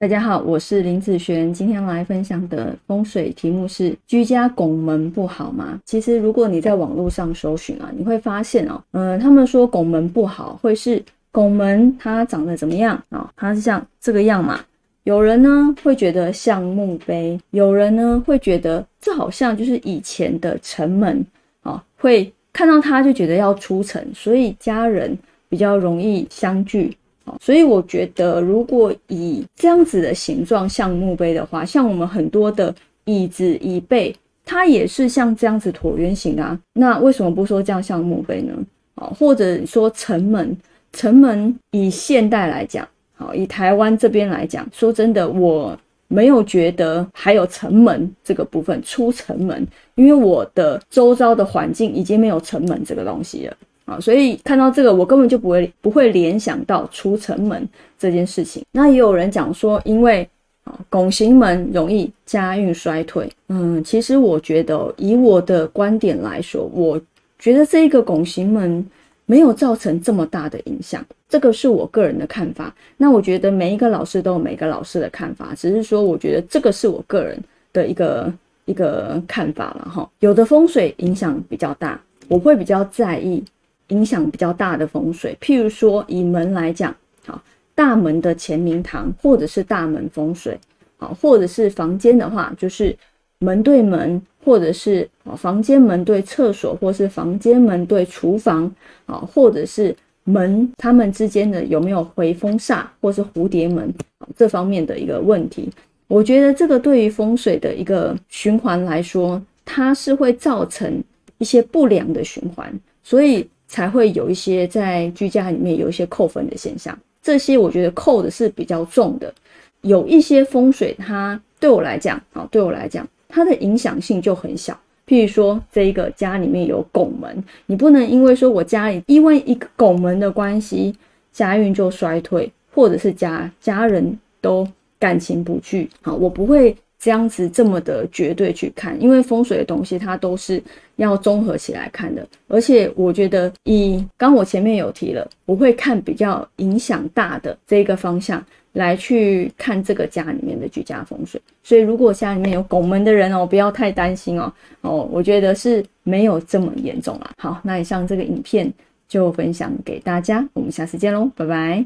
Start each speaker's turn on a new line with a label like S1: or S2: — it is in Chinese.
S1: 大家好，我是林子璇，今天来分享的风水题目是居家拱门不好吗？其实如果你在网络上搜寻啊，你会发现哦，嗯，他们说拱门不好，会是拱门它长得怎么样啊？它是像这个样嘛？有人呢会觉得像墓碑，有人呢会觉得这好像就是以前的城门啊，会看到它就觉得要出城，所以家人比较容易相聚。所以我觉得，如果以这样子的形状像墓碑的话，像我们很多的椅子、椅背，它也是像这样子椭圆形啊。那为什么不说这样像墓碑呢？啊，或者说城门，城门以现代来讲，好，以台湾这边来讲，说真的，我没有觉得还有城门这个部分出城门，因为我的周遭的环境已经没有城门这个东西了。啊，所以看到这个，我根本就不会不会联想到出城门这件事情。那也有人讲说，因为啊拱形门容易家运衰退。嗯，其实我觉得以我的观点来说，我觉得这一个拱形门没有造成这么大的影响。这个是我个人的看法。那我觉得每一个老师都有每个老师的看法，只是说我觉得这个是我个人的一个一个看法了哈。有的风水影响比较大，我会比较在意。影响比较大的风水，譬如说以门来讲，好，大门的前明堂或者是大门风水，好，或者是房间的话，就是门对门，或者是房间门对厕所，或是房间门对厨房，啊，或者是门它们之间的有没有回风煞，或是蝴蝶门这方面的一个问题，我觉得这个对于风水的一个循环来说，它是会造成一些不良的循环，所以。才会有一些在居家里面有一些扣分的现象，这些我觉得扣的是比较重的。有一些风水，它对我来讲，啊，对我来讲，它的影响性就很小。譬如说，这一个家里面有拱门，你不能因为说我家里因为一个拱门的关系，家运就衰退，或者是家家人都感情不聚。好，我不会。这样子这么的绝对去看，因为风水的东西它都是要综合起来看的。而且我觉得，以刚我前面有提了，我会看比较影响大的这个方向来去看这个家里面的居家风水。所以如果家里面有拱门的人哦，不要太担心哦。哦，我觉得是没有这么严重啦。好，那以上这个影片就分享给大家，我们下次见喽，拜拜。